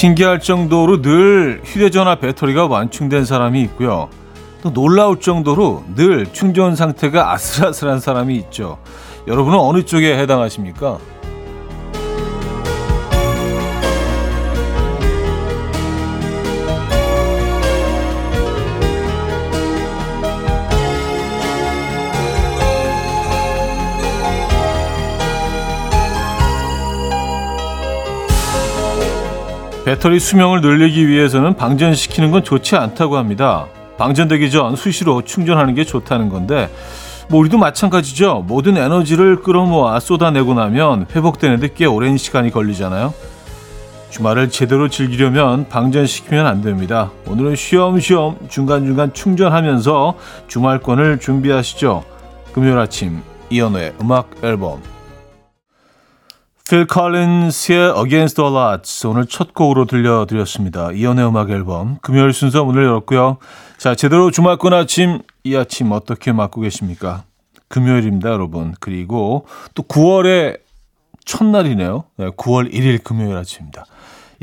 신기할 정도로 늘 휴대전화 배터리가 완충된 사람이 있고요. 또 놀라울 정도로 늘 충전 상태가 아슬아슬한 사람이 있죠. 여러분은 어느 쪽에 해당하십니까? 배터리 수명을 늘리기 위해서는 방전시키는 건 좋지 않다고 합니다. 방전되기 전 수시로 충전하는 게 좋다는 건데 뭐 우리도 마찬가지죠. 모든 에너지를 끌어모아 쏟아내고 나면 회복되는데 꽤 오랜 시간이 걸리잖아요. 주말을 제대로 즐기려면 방전시키면 안 됩니다. 오늘은 쉬엄쉬엄 중간중간 충전하면서 주말권을 준비하시죠. 금요일 아침 이연우의 음악 앨범 필 컬린스의 Against the Odds 오늘 첫 곡으로 들려드렸습니다. 이연의 음악 앨범 금요일 순서 문을 열었고요. 자 제대로 주말권 아침 이 아침 어떻게 맞고 계십니까? 금요일입니다 여러분. 그리고 또 9월의 첫날이네요. 네, 9월 1일 금요일 아침입니다.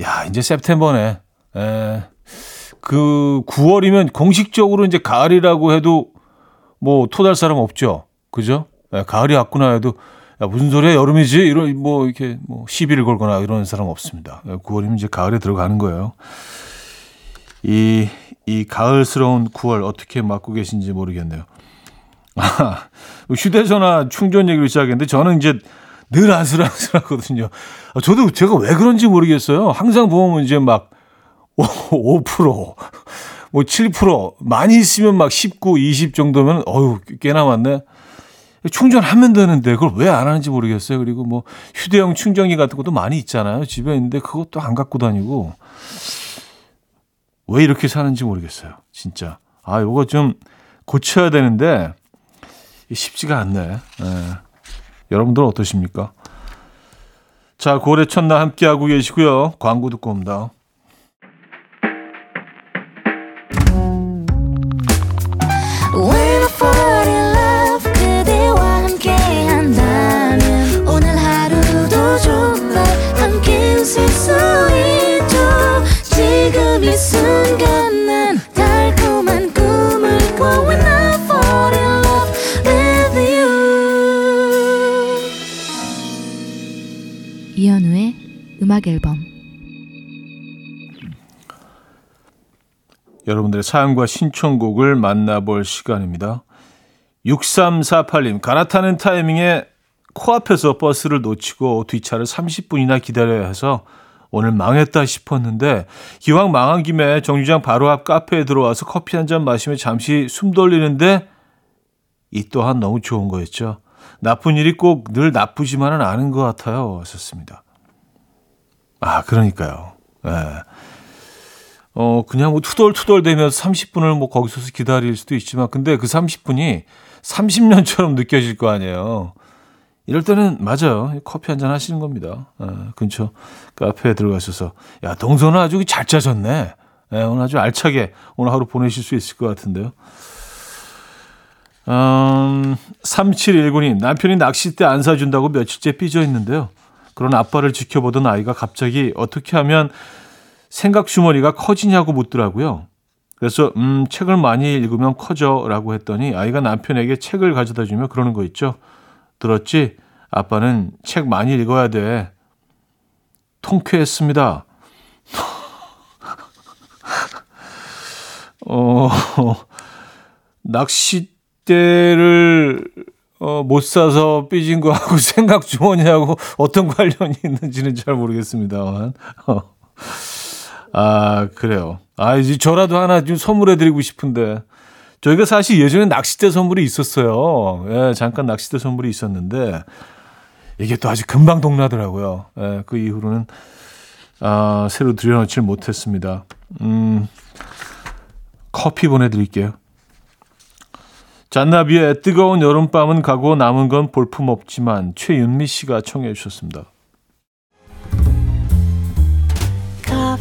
야 이제 september네. 에, 그 9월이면 공식적으로 이제 가을이라고 해도 뭐 토달 사람 없죠. 그죠? 네, 가을이 왔구나 해도 야, 무슨 소리야, 여름이지? 이런, 뭐, 이렇게, 뭐, 시비를 걸거나 이런 사람 없습니다. 9월이면 이제 가을에 들어가는 거예요. 이, 이 가을스러운 9월 어떻게 맞고 계신지 모르겠네요. 아, 휴대전화 충전 얘기를 시작했는데 저는 이제 늘 아슬아슬하거든요. 아, 저도 제가 왜 그런지 모르겠어요. 항상 보면 이제 막 5, 5%, 뭐 7%, 많이 있으면 막 19, 20 정도면, 어유 꽤 남았네. 충전하면 되는데 그걸 왜 안 하는지 모르겠어요. 그리고 뭐 휴대용 충전기 같은 것도 많이 있잖아요. 집에 있는데 그것도 안 갖고 다니고 왜 이렇게 사는지 모르겠어요. 진짜. 아, 요거 좀 고쳐야 되는데 쉽지가 않네. 네. 여러분들은 어떠십니까? 자, 고래 첫날 함께하고 계시고요. 광고 듣고 옵니다. 여러분들의 사연과 신청곡을 만나볼 시간입니다. 6348님, 갈아타는 타이밍에 코앞에서 버스를 놓치고 뒷차를 30분이나 기다려야 해서 오늘 망했다 싶었는데 기왕 망한 김에 정류장 바로 앞 카페에 들어와서 커피 한 잔 마시며 잠시 숨 돌리는데 이 또한 너무 좋은 거였죠. 나쁜 일이 꼭 늘 나쁘지만은 않은 것 같아요. 하셨습니다. 아, 그러니까요. 예. 네. 어, 그냥 뭐 투덜투덜 대면서 30분을 뭐 거기서 기다릴 수도 있지만, 근데 그 30분이 30년처럼 느껴질 거 아니에요. 이럴 때는 맞아요. 커피 한 잔 하시는 겁니다. 예, 근처 카페에 들어가셔서 야 동선은 아주 잘 짜졌네. 예, 오늘 아주 알차게 오늘 하루 보내실 수 있을 것 같은데요. 음, 3719님 남편이 낚싯대 안 사준다고 며칠째 삐져 있는데요. 그런 아빠를 지켜보던 아이가 갑자기 어떻게 하면 생각 주머니가 커지냐고 묻더라고요. 그래서 음 책을 많이 읽으면 커져라고 했더니 아이가 남편에게 책을 가져다 주며 그러는 거 있죠. 들었지? 아빠는 책 많이 읽어야 돼. 통쾌했습니다. 어, 낚싯대를 어, 못 사서 삐진 거하고 생각 주머니하고 어떤 관련이 있는지는 잘 모르겠습니다만. 어. 아, 그래요. 아, 이제 저라도 하나 좀 선물해드리고 싶은데. 저희가 사실 예전에 낚싯대 선물이 있었어요. 예, 잠깐 낚싯대 선물이 있었는데, 이게 또 아주 금방 동나더라고요. 예, 그 이후로는, 아, 새로 들여놓지를 못했습니다. 음, 커피 보내드릴게요. 잔나비의 뜨거운 여름밤은 가고 남은 건 볼품 없지만 최윤미 씨가 청해 주셨습니다.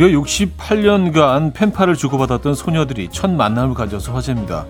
무려 68년간 펜팔을 주고받았던 소녀들이 첫 만남을 가져서 화제입니다.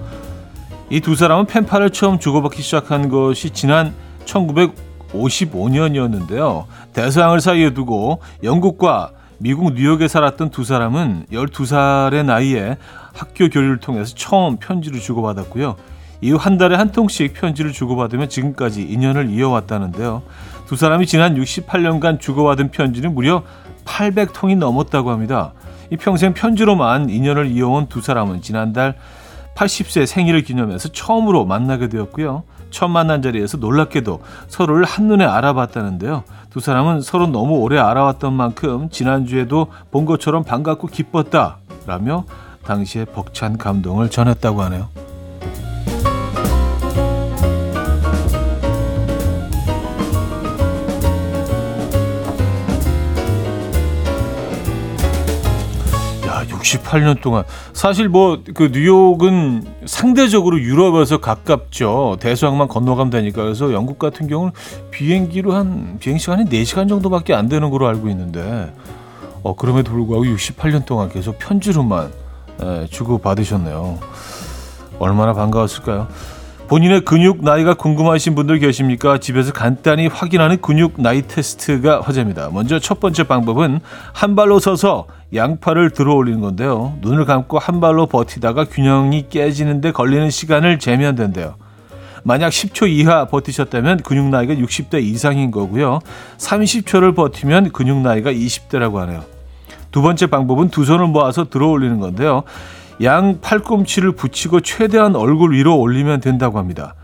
이 두 사람은 펜팔을 처음 주고받기 시작한 것이 지난 1955년이었는데요. 대서양을 사이에 두고 영국과 미국 뉴욕에 살았던 두 사람은 12살의 나이에 학교 교류를 통해서 처음 편지를 주고받았고요. 이후 한 달에 한 통씩 편지를 주고받으며 지금까지 인연을 이어왔다는데요. 두 사람이 지난 68년간 주고받은 편지는 무려 800통이 넘었다고 합니다. 이 평생 편지로만 인연을 이어온 두 사람은 지난달 80세 생일을 기념해서 처음으로 만나게 되었고요. 처음 만난 자리에서 놀랍게도 서로를 한눈에 알아봤다는데요. 두 사람은 서로 너무 오래 알아왔던 만큼 지난주에도 본 것처럼 반갑고 기뻤다라며 당시의 벅찬 감동을 전했다고 하네요. 68년 동안 사실 뭐 그 뉴욕은 상대적으로 유럽에서 가깝죠. 대서양만 건너가면 되니까 그래서 영국 같은 경우는 비행기로 한 비행 시간이 4시간 정도밖에 안 되는 걸로 알고 있는데 어 그럼에도 불구하고 68년 동안 계속 편지로만 예, 주고 받으셨네요. 얼마나 반가웠을까요? 본인의 근육 나이가 궁금하신 분들 계십니까? 집에서 간단히 확인하는 근육 나이 테스트가 화제입니다. 먼저 첫 번째 방법은 한 발로 서서 양팔을 들어 올리는 건데요. 눈을 감고 한 발로 버티다가 균형이 깨지는데 걸리는 시간을 재면 된대요. 만약 10초 이하 버티셨다면 근육 나이가 60대 이상인 거고요. 30초를 버티면 근육 나이가 20대라고 하네요. 두 번째 방법은 두 손을 모아서 들어 올리는 건데요. 양 팔꿈치를 붙이고 최대한 얼굴 위로 올리면 된다고 합니다.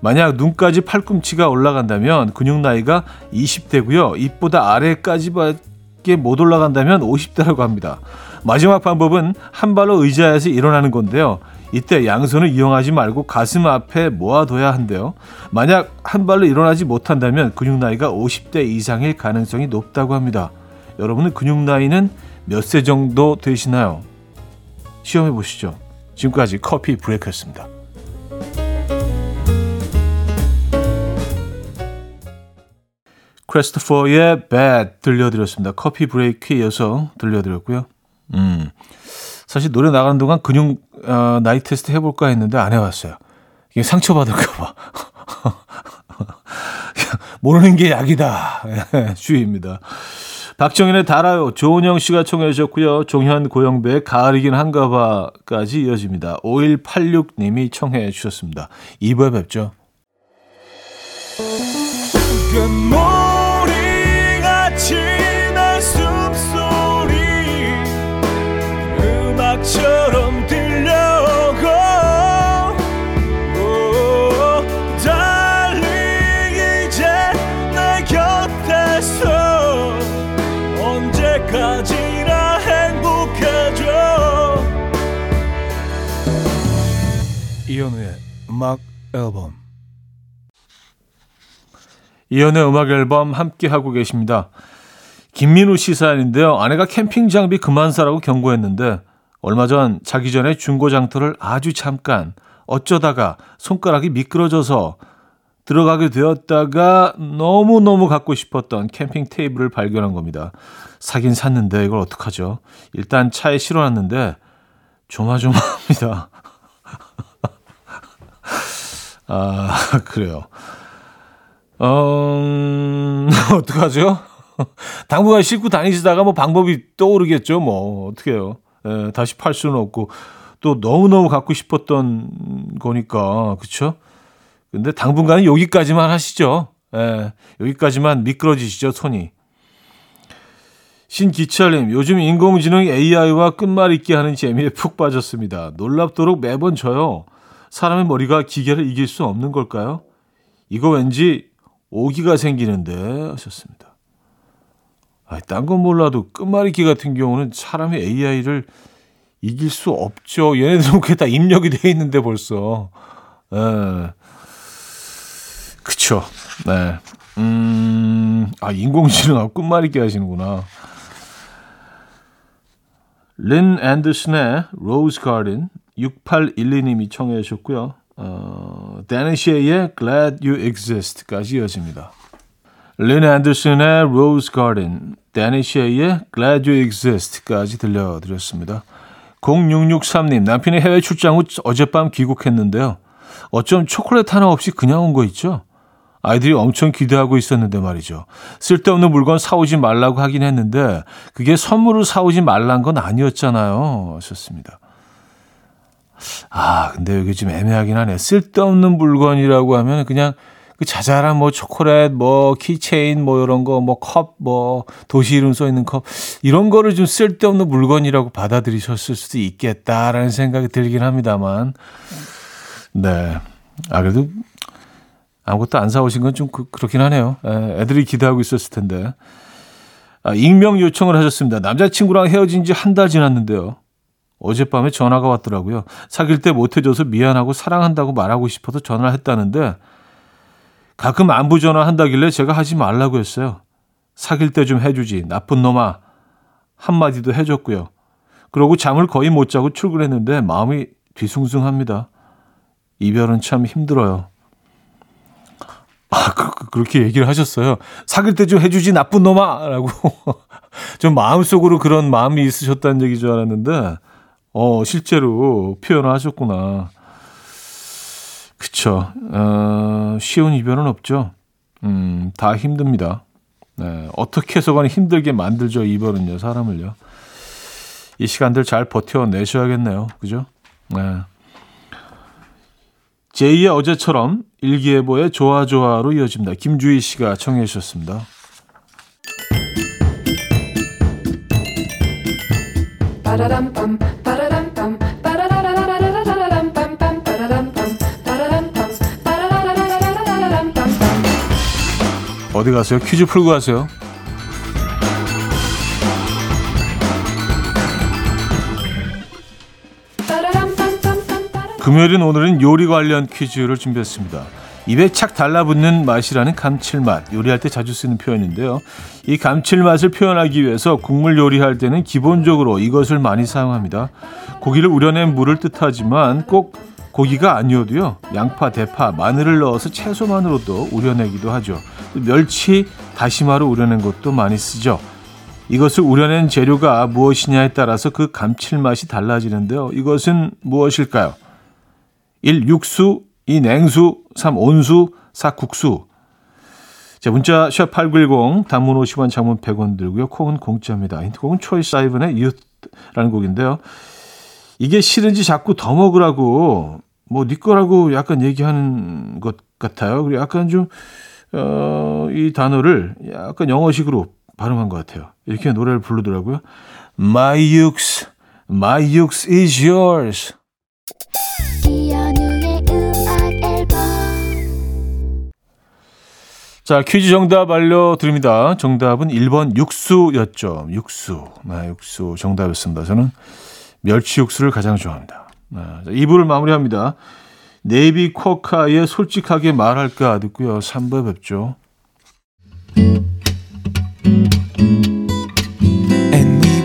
만약 눈까지 팔꿈치가 올라간다면 근육 나이가 20대고요. 입보다 아래까지밖에 못 올라간다면 50대라고 합니다. 마지막 방법은 한 발로 의자에서 일어나는 건데요. 이때 양손을 이용하지 말고 가슴 앞에 모아둬야 한대요. 만약 한 발로 일어나지 못한다면 근육 나이가 50대 이상일 가능성이 높다고 합니다. 여러분은 근육 나이는 몇 세 정도 되시나요? 시험해 보시죠. 지금까지 커피 브레이크였습니다. 크리스토퍼의 Bad 들려드렸습니다. 커피 브레이크에 이어서 들려드렸고요. 음, 사실 노래 나가는 동안 근육 어, 나이 테스트 해볼까 했는데 안 해봤어요. 이게 상처받을까봐. 모르는 게 약이다. 주의입니다. 박정현의 달아요. 조은영 씨가 청해 주셨고요. 종현 고영배의 가을이긴 한가 봐까지 이어집니다. 5186님이 청해 주셨습니다. 2부에 뵙죠. 숨소리 음악처럼 음악 앨범 이연의 음악 앨범 함께 하고 계십니다. 김민우 씨 사연인데요. 아내가 캠핑 장비 그만 사라고 경고했는데 얼마 전 자기 전에 중고 장터를 아주 잠깐 어쩌다가 손가락이 미끄러져서 들어가게 되었다가 너무너무 갖고 싶었던 캠핑 테이블을 발견한 겁니다. 사긴 샀는데 이걸 어떡하죠? 일단 차에 실어놨는데 조마조마합니다. 아, 그래요. 어, 어떡하죠? 당분간 싣고 다니시다가 뭐 방법이 떠오르겠죠. 뭐, 어떡해요. 예, 다시 팔 수는 없고. 또 너무너무 갖고 싶었던 거니까. 그쵸? 근데 당분간은 여기까지만 하시죠. 예, 여기까지만 미끄러지시죠, 손이. 신기철님, 요즘 인공지능 AI와 끝말잇기 하는 재미에 푹 빠졌습니다. 놀랍도록 매번 져요. 사람의 머리가 기계를 이길 수 없는 걸까요? 이거 왠지 오기가 생기는데 하셨습니다. 아, 딴건 몰라도 끝말잇기 같은 경우는 사람이 AI를 이길 수 없죠. 얘네들은 그게 다 입력이 돼 있는데 벌써. 예. 그쵸. 네. 음, 아, 인공지능하고 끝말잇기 하시는구나. 린 앤더슨의 Rose Garden 6812님이 청해 주셨고요. 어, 댄 앤 셰이의 Glad You Exist까지 이어집니다. 린 앤더슨의 Rose Garden, 댄 앤 셰이의 Glad You Exist까지 들려드렸습니다. 0663님, 남편이 해외 출장 후 어젯밤 귀국했는데요. 어쩜 초콜릿 하나 없이 그냥 온 거 있죠? 아이들이 엄청 기대하고 있었는데 말이죠. 쓸데없는 물건 사오지 말라고 하긴 했는데 그게 선물을 사오지 말란 건 아니었잖아요. 하셨습니다. 아, 근데 여기 좀 애매하긴 하네. 쓸데없는 물건이라고 하면 그냥 그 자잘한 뭐 초콜릿, 뭐 keychain, 뭐 이런 거, 뭐 컵, 뭐 도시 이름 써 있는 컵 이런 거를 좀 쓸데없는 물건이라고 받아들이셨을 수도 있겠다라는 생각이 들긴 합니다만, 네. 아 그래도 아무것도 안 사오신 건 좀 그, 렇긴 하네요. 에, 애들이 기대하고 있었을 텐데. 아, 익명 요청을 하셨습니다. 남자친구랑 헤어진 지 한 달 지났는데요. 어젯밤에 전화가 왔더라고요. 사귈 때 못해줘서 미안하고 사랑한다고 말하고 싶어서 전화를 했다는데 가끔 안부 전화 한다길래 제가 하지 말라고 했어요. 사귈 때 좀 해주지. 나쁜 놈아. 한마디도 해줬고요. 그러고 잠을 거의 못 자고 출근했는데 마음이 뒤숭숭합니다. 이별은 참 힘들어요. 아, 그, 렇게 얘기를 하셨어요. 사귈 때 좀 해주지, 나쁜 놈아! 라고. 좀 마음속으로 그런 마음이 있으셨다는 얘기 줄 알았는데, 어, 실제로 표현을 하셨구나. 그쵸. 어, 쉬운 이별은 없죠. 음, 다 힘듭니다. 네, 어떻게 해서 간에 힘들게 만들죠, 이별은요, 사람을요. 이 시간들 잘 버텨내셔야겠네요. 그죠? 네. 제2의 어제처럼 일기예보의 좋아 좋아로 이어집니다. 김주희 씨가 청해 주셨습니다. 어디 가세요? 퀴즈 풀고 가세요. 금요일인 오늘은 요리 관련 퀴즈를 준비했습니다. 입에 착 달라붙는 맛이라는 감칠맛. 요리할 때 자주 쓰는 표현인데요. 이 감칠맛을 표현하기 위해서 국물 요리할 때는 기본적으로 이것을 많이 사용합니다. 고기를 우려낸 물을 뜻하지만 꼭 고기가 아니어도요. 양파, 대파, 마늘을 넣어서 채소만으로도 우려내기도 하죠. 멸치, 다시마로 우려낸 것도 많이 쓰죠. 이것을 우려낸 재료가 무엇이냐에 따라서 그 감칠맛이 달라지는데요. 이것은 무엇일까요? 1. 육수 2. 냉수 3. 온수 4. 국수 자, 문자 샵8910 단문 50원 장문 100원 들고요. 콩은 공짜입니다. 힌트곡은 초이스 아이븐의 유라는 곡인데요. 이게 싫은지 자꾸 더 먹으라고 뭐 네 거라고 약간 얘기하는 것 같아요. 그리고 약간 좀 어, 이 단어를 약간 영어식으로 발음한 것 같아요. 이렇게 노래를 부르더라고요. My yux, my yux is yours. 자, 퀴즈 정답 알려드립니다. 정답은 1번 육수였죠. 육수. 네, 육수 정답이었습니다. 저는 멸치 육수를 가장 좋아합니다. 네, 2부를 마무리합니다. 네이비 쿼카의 솔직하게 말할까 듣고요. 3부 뵙죠.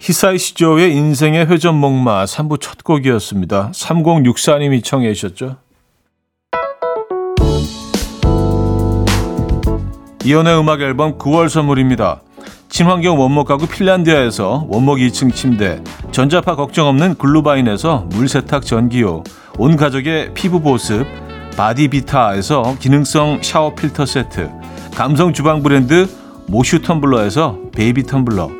히사이 시조의 인생의 회전목마 3부 첫 곡이었습니다. 3064님이 청해 주셨죠. 이연의 음악 앨범 9월 선물입니다. 친환경 원목 가구 핀란디아에서 원목 2층 침대, 전자파 걱정 없는 글루바인에서 물세탁 전기요, 온 가족의 피부 보습, 바디비타에서 기능성 샤워 필터 세트, 감성 주방 브랜드 모슈 텀블러에서 베이비 텀블러,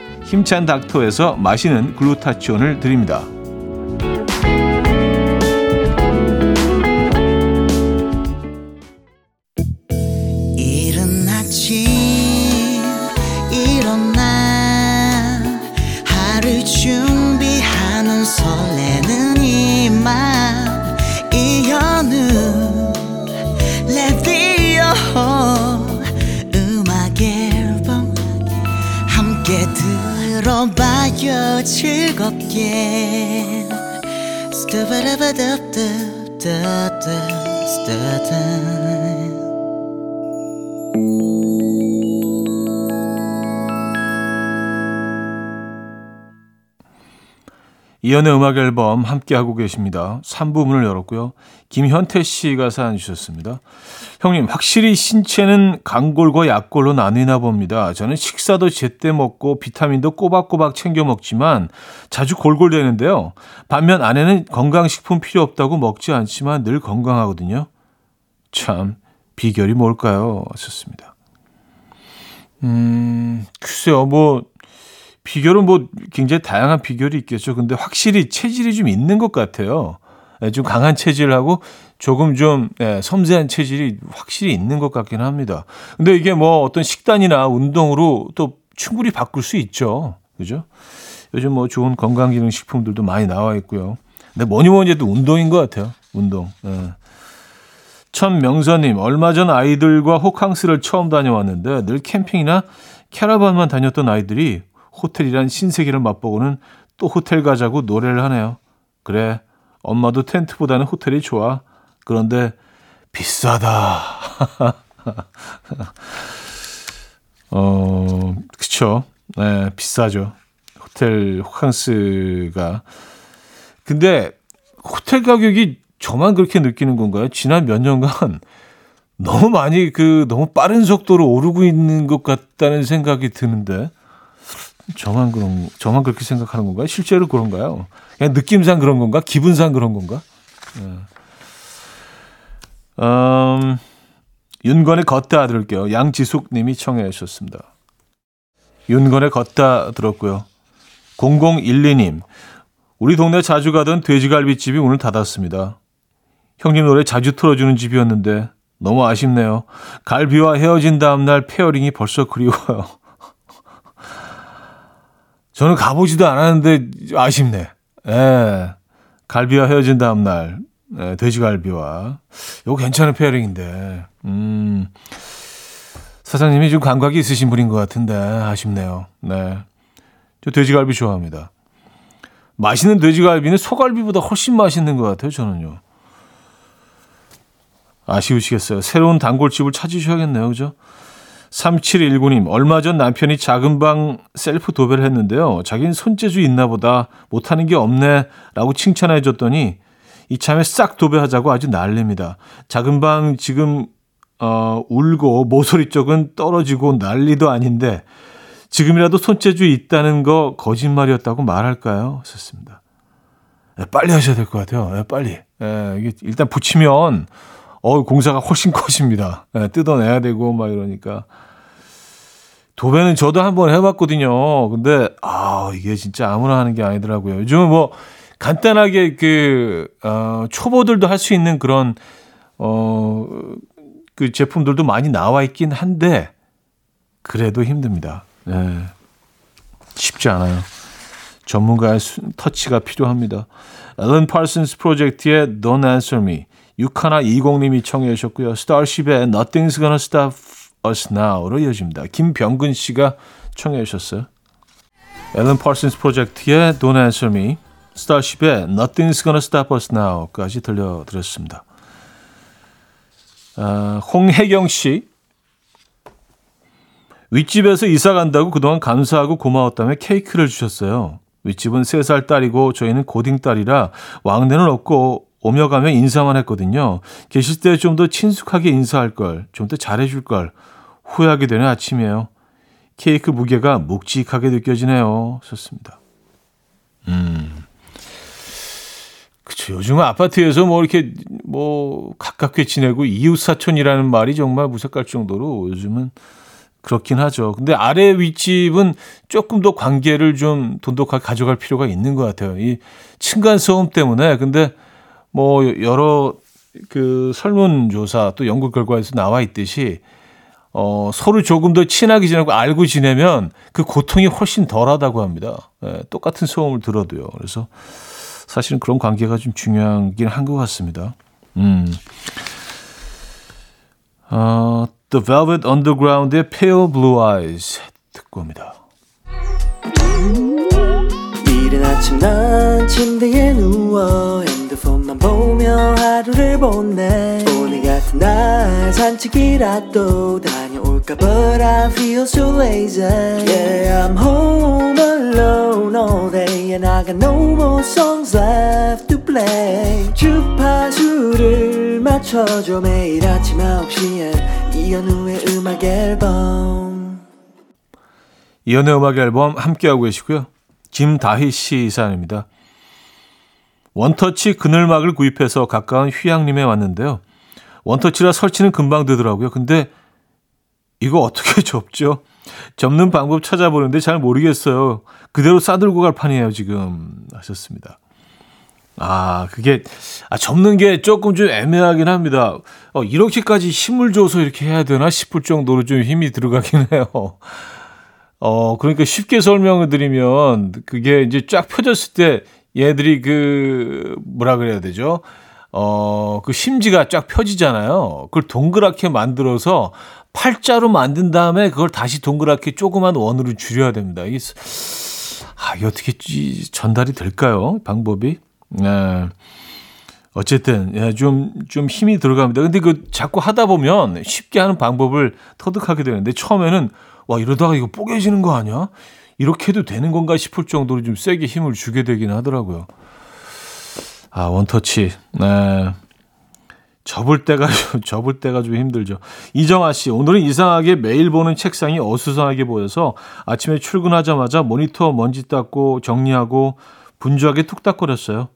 힘찬 닥터에서 마시는 글루타치온을 드립니다. 이현우 레디오 들어봐요 즐겁게. 스타바라바답답답답답 이연의 음악 앨범 함께하고 계십니다. 3부 문을 열었고요. 김현태 씨가 사연 주셨습니다. 형님, 확실히 신체는 강골과 약골로 나뉘나 봅니다. 저는 식사도 제때 먹고 비타민도 꼬박꼬박 챙겨 먹지만 자주 골골대는데요. 반면 아내는 건강식품 필요 없다고 먹지 않지만 늘 건강하거든요. 참, 비결이 뭘까요? 하셨습니다. 음, 글쎄요, 뭐, 비결은 뭐 굉장히 다양한 비결이 있겠죠. 근데 확실히 체질이 좀 있는 것 같아요. 예, 좀 강한 체질하고 조금 좀 예, 섬세한 체질이 확실히 있는 것 같긴 합니다. 근데 이게 뭐 어떤 식단이나 운동으로 또 충분히 바꿀 수 있죠. 그죠? 요즘 뭐 좋은 건강기능식품들도 많이 나와 있고요. 근데 뭐니 뭐니 해도 운동인 것 같아요. 운동. 예. 천명선님, 얼마 전 아이들과 호캉스를 처음 다녀왔는데 늘 캠핑이나 캐러반만 다녔던 아이들이 호텔이란 신세계를 맛보고는 또 호텔 가자고 노래를 하네요. 그래, 엄마도 텐트보다는 호텔이 좋아. 그런데 비싸다. 어, 그쵸. 네, 비싸죠. 호텔 호캉스가. 근데 호텔 가격이 저만 그렇게 느끼는 건가요? 지난 몇 년간 너무 많이 그 너무 빠른 속도로 오르고 있는 것 같다는 생각이 드는데 저만 그런 저만 그렇게 생각하는 건가요? 실제로 그런가요? 그냥 느낌상 그런 건가? 기분상 그런 건가? 네. 음, 윤건의 걷다 들을게요. 양지숙님이 청해 주셨습니다. 윤건의 걷다 들었고요. 0012님, 우리 동네 자주 가던 돼지갈비집이 오늘 닫았습니다. 형님 노래 자주 틀어주는 집이었는데 너무 아쉽네요. 갈비와 헤어진 다음날 pairing이 벌써 그리워요. 저는 가보지도 않았는데 아쉽네. 예. 갈비와 헤어진 다음 날 예, 돼지갈비와 이거 괜찮은 pairing인데 음, 사장님이 좀 감각이 있으신 분인 것 같은데 아쉽네요. 네, 저 돼지갈비 좋아합니다. 맛있는 돼지갈비는 소갈비보다 훨씬 맛있는 것 같아요. 저는요. 아쉬우시겠어요. 새로운 단골집을 찾으셔야겠네요. 그죠? 3719님, 얼마 전 남편이 작은 방 셀프 도배를 했는데요. 자기는 손재주 있나 보다, 못하는 게 없네, 라고 칭찬해 줬더니, 이참에 싹 도배하자고 아주 난립니다. 작은 방 지금, 어, 울고, 모서리 쪽은 떨어지고 난리도 아닌데, 지금이라도 손재주 있다는 거 거짓말이었다고 말할까요? 썼습니다. 네, 빨리 하셔야 될 것 같아요. 네, 빨리. 네, 이게 일단 붙이면, 어, 공사가 훨씬 커집니다. 네, 뜯어내야 되고, 막 이러니까. 도배는 저도 한번 해봤거든요. 근데, 아, 이게 진짜 아무나 하는 게 아니더라고요. 요즘은 뭐, 간단하게 그, 어, 초보들도 할 수 있는 그런, 어, 그 제품들도 많이 나와 있긴 한데, 그래도 힘듭니다. 네. 쉽지 않아요. 전문가의 터치가 필요합니다. 앨런 팔슨스 프로젝트의 Don't Answer Me. 6120님이 청해 주셨고요. 스타쉽의 Nothing's Gonna Stop Us Now로 이어집니다. 김병근 씨가 청해 주셨어요. 앨런 팔슨스 프로젝트의 Don't Answer Me, 스타쉽의 Nothing's Gonna Stop Us Now까지 들려드렸습니다. 아, 홍혜경 씨. 윗집에서 이사 간다고 그동안 감사하고 고마웠다며 케이크를 주셨어요. 윗집은 3살 딸이고 저희는 고딩 딸이라 왕래는 없고 오며 가며 인사만 했거든요. 계실 때 좀 더 친숙하게 인사할 걸, 좀 더 잘해줄 걸 후회하게 되는 아침이에요. 케이크 무게가 묵직하게 느껴지네요. 좋습니다. 음. 그쵸. 요즘은 아파트에서 뭐 이렇게 뭐 가깝게 지내고 이웃사촌이라는 말이 정말 무색할 정도로 요즘은 그렇긴 하죠. 근데 아래 윗집은 조금 더 관계를 좀 돈독하게 가져갈 필요가 있는 것 같아요. 이 층간소음 때문에. 근데 뭐 여러 그 설문조사 또 연구 결과에서 나와 있듯이 어, 서로 조금 더 친하게 지내고 알고 지내면 그 고통이 훨씬 덜하다고 합니다. 예, 똑같은 소음을 들어도요. 그래서 사실은 그런 관계가 좀 중요하긴 한 것 같습니다. 음. 어, The Velvet Underground의 Pale Blue Eyes 듣고 옵니다. 이른 아침 난 침대에 누워 하루를 보내. 오늘 같은 날 산책이라도 다녀올까? But I feel so lazy. Yeah I'm home alone all day And I got no more songs left to play. 주파수를 맞춰줘 매일 아침 9시에 이현우의 음악 앨범. 이연의 음악 앨범 함께하고 계시고요. 김다희 씨 사연입니다. 원터치 그늘막을 구입해서 가까운 휴양림에 왔는데요. 원터치라 설치는 금방 되더라고요. 근데 이거 어떻게 접죠? 접는 방법 찾아보는데 잘 모르겠어요. 그대로 싸들고 갈 판이에요, 지금. 하셨습니다. 아, 그게, 아, 접는 게 조금 좀 애매하긴 합니다. 어, 이렇게까지 힘을 줘서 이렇게 해야 되나 싶을 정도로 좀 힘이 들어가긴 해요. 어, 그러니까 쉽게 설명을 드리면 그게 이제 쫙 펴졌을 때 얘들이 그, 뭐라 그래야 되죠? 어, 그 심지가 쫙 펴지잖아요. 그걸 동그랗게 만들어서 팔자로 만든 다음에 그걸 다시 동그랗게 조그만 원으로 줄여야 됩니다. 이게, 아, 이게 어떻게 전달이 될까요? 방법이? 네. 어쨌든, 예, 좀, 좀 힘이 들어갑니다. 근데 그 자꾸 하다 보면 쉽게 하는 방법을 터득하게 되는데 처음에는 와, 이러다가 이거 뽀개지는 거 아니야? 이렇게 해도 되는 건가 싶을 정도로 좀 세게 힘을 주게 되긴 하더라고요. 아, 원터치. 네. 접을 때가, 접을 때가 좀 힘들죠. 이정아 씨, 오늘은 이상하게 매일 보는 책상이 어수선하게 보여서 아침에 출근하자마자 모니터 먼지 닦고 정리하고 분주하게 툭닥거렸어요.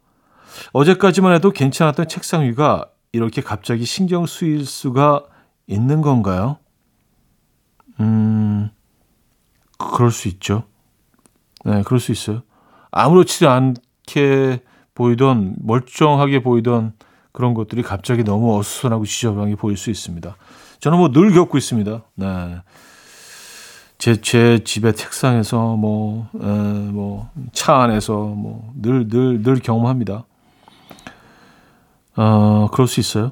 어제까지만 해도 괜찮았던 책상 위가 이렇게 갑자기 신경 쓰일 수가 있는 건가요? 음, 그럴 수 있죠. 네, 그럴 수 있어요. 아무렇지 않게 보이던, 멀쩡하게 보이던 그런 것들이 갑자기 너무 어수선하고 지저분하게 보일 수 있습니다. 저는 뭐 늘 겪고 있습니다. 네. 제, 제 집의 책상에서 뭐, 에, 뭐, 차 안에서 뭐, 늘, 늘, 늘 경험합니다. 어, 그럴 수 있어요.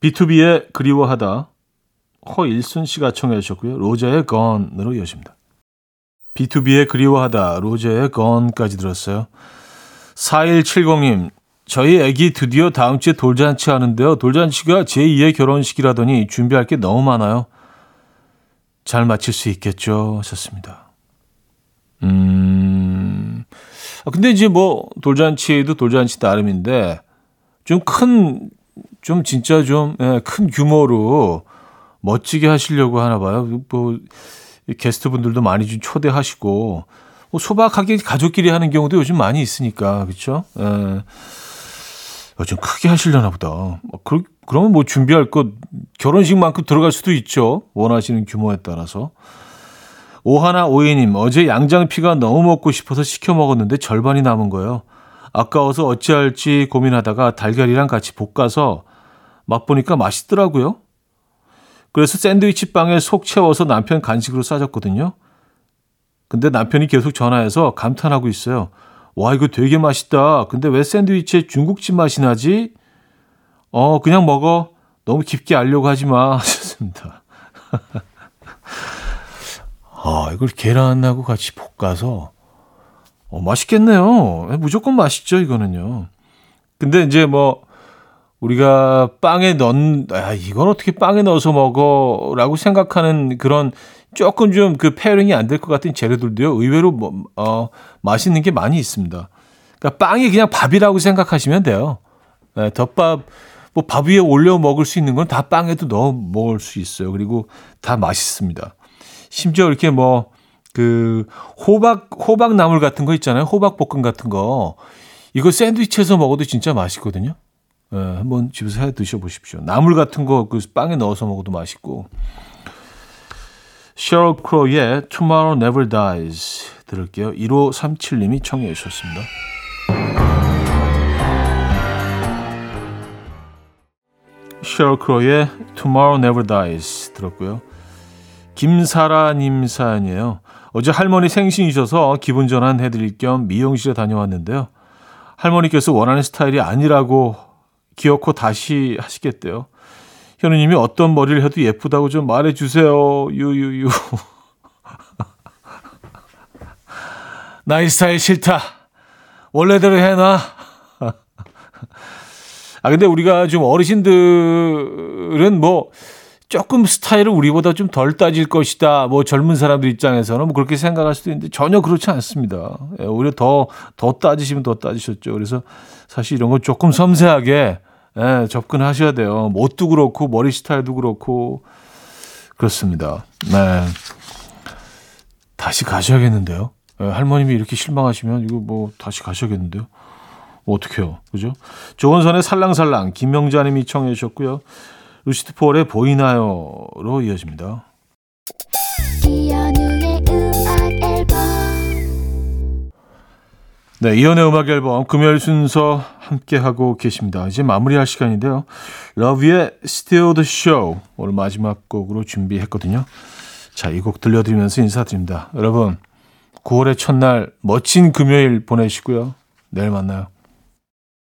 B2B의 그리워하다. 허일순 씨가 청해 주셨고요. 로제의 건으로 이어집니다. B2B의 그리워하다, 로제의 건까지 들었어요. 4170님, 저희 애기 드디어 다음 주에 돌잔치 하는데요. 돌잔치가 제2의 결혼식이라더니 준비할 게 너무 많아요. 잘 마칠 수 있겠죠? 하셨습니다. 음, 아, 근데 이제 뭐, 돌잔치도 돌잔치 나름인데, 좀 큰, 좀 진짜 좀, 예, 큰 규모로 멋지게 하시려고 하나 봐요. 뭐, 게스트 분들도 많이 좀 초대하시고, 뭐 소박하게 가족끼리 하는 경우도 요즘 많이 있으니까? 예. 어, 좀 크게 하시려나 보다. 뭐 그, 그러면 뭐 준비할 것, 결혼식만큼 들어갈 수도 있죠. 원하시는 규모에 따라서. 오하나 오이님, 어제 양장피가 너무 먹고 싶어서 시켜 먹었는데 절반이 남은 거예요. 아까워서 어찌할지 고민하다가 달걀이랑 같이 볶아서 맛보니까 맛있더라고요. 그래서 샌드위치 빵에 속 채워서 남편 간식으로 싸줬거든요. 근데 남편이 계속 전화해서 감탄하고 있어요. 와, 이거 되게 맛있다. 근데 왜 샌드위치에 중국집 맛이 나지? 어, 그냥 먹어. 너무 깊게 알려고 하지 마. 하셨습니다. 아, 이걸 계란하고 같이 볶아서, 어, 맛있겠네요. 무조건 맛있죠, 이거는요. 근데 이제 뭐, 우리가 빵에 넣은 아 이건 어떻게 빵에 넣어서 먹어라고 생각하는 그런 조금 좀 그 pairing이 안 될 것 같은 재료들도요 의외로 뭐, 어 맛있는 게 많이 있습니다. 그러니까 빵이 그냥 밥이라고 생각하시면 돼요. 네, 덮밥 뭐 밥 위에 올려 먹을 수 있는 건 다 빵에도 넣어 먹을 수 있어요. 그리고 다 맛있습니다. 심지어 이렇게 뭐 그 호박 호박 나물 같은 거 있잖아요. 호박 볶음 같은 거 이거 샌드위치에서 먹어도 진짜 맛있거든요. 예, 한번 집에서 해 드셔보십시오. 나물 같은 거 그 빵에 넣어서 먹어도 맛있고. 셔럴 크로의 Tomorrow Never Dies 들을게요. 1537님이 청해 주셨습니다. 셔럴 크로의 Tomorrow Never Dies 들었고요. 김사라님 사연이에요. 어제 할머니 생신이셔서 기분 전환 해드릴 겸 미용실에 다녀왔는데요. 할머니께서 원하는 스타일이 아니라고 기어코 다시 하시겠대요. 현우님이 어떤 머리를 해도 예쁘다고 좀 말해주세요. 유유유. 나이 스타일 싫다. 원래대로 해놔. 아 근데 우리가 좀 어르신들은 뭐 조금 스타일을 우리보다 좀 덜 따질 것이다. 뭐 젊은 사람들 입장에서는 뭐 그렇게 생각할 수도 있는데 전혀 그렇지 않습니다. 예, 오히려 더, 더 따지시면 더 따지셨죠. 그래서 사실 이런 거 조금 섬세하게 예, 접근하셔야 돼요. 옷도 그렇고 머리 스타일도 그렇고 그렇습니다. 네. 다시 가셔야겠는데요. 예, 할머님이 이렇게 실망하시면 이거 뭐 다시 가셔야겠는데요. 뭐 어떡해요. 그죠? 조원선의 살랑살랑 김명자님이 청해 주셨고요. 루시드 폴의 보이나요로 이어집니다. 이현우의 음악 앨범 네, 이연의 음악 앨범 금요일 순서 함께 하고 계십니다. 이제 마무리할 시간인데요. 러브의 Still the Show 오늘 마지막 곡으로 준비했거든요. 자, 이 곡 들려드리면서 인사드립니다. 여러분, 9월의 첫날 멋진 금요일 보내시고요. 내일 만나요.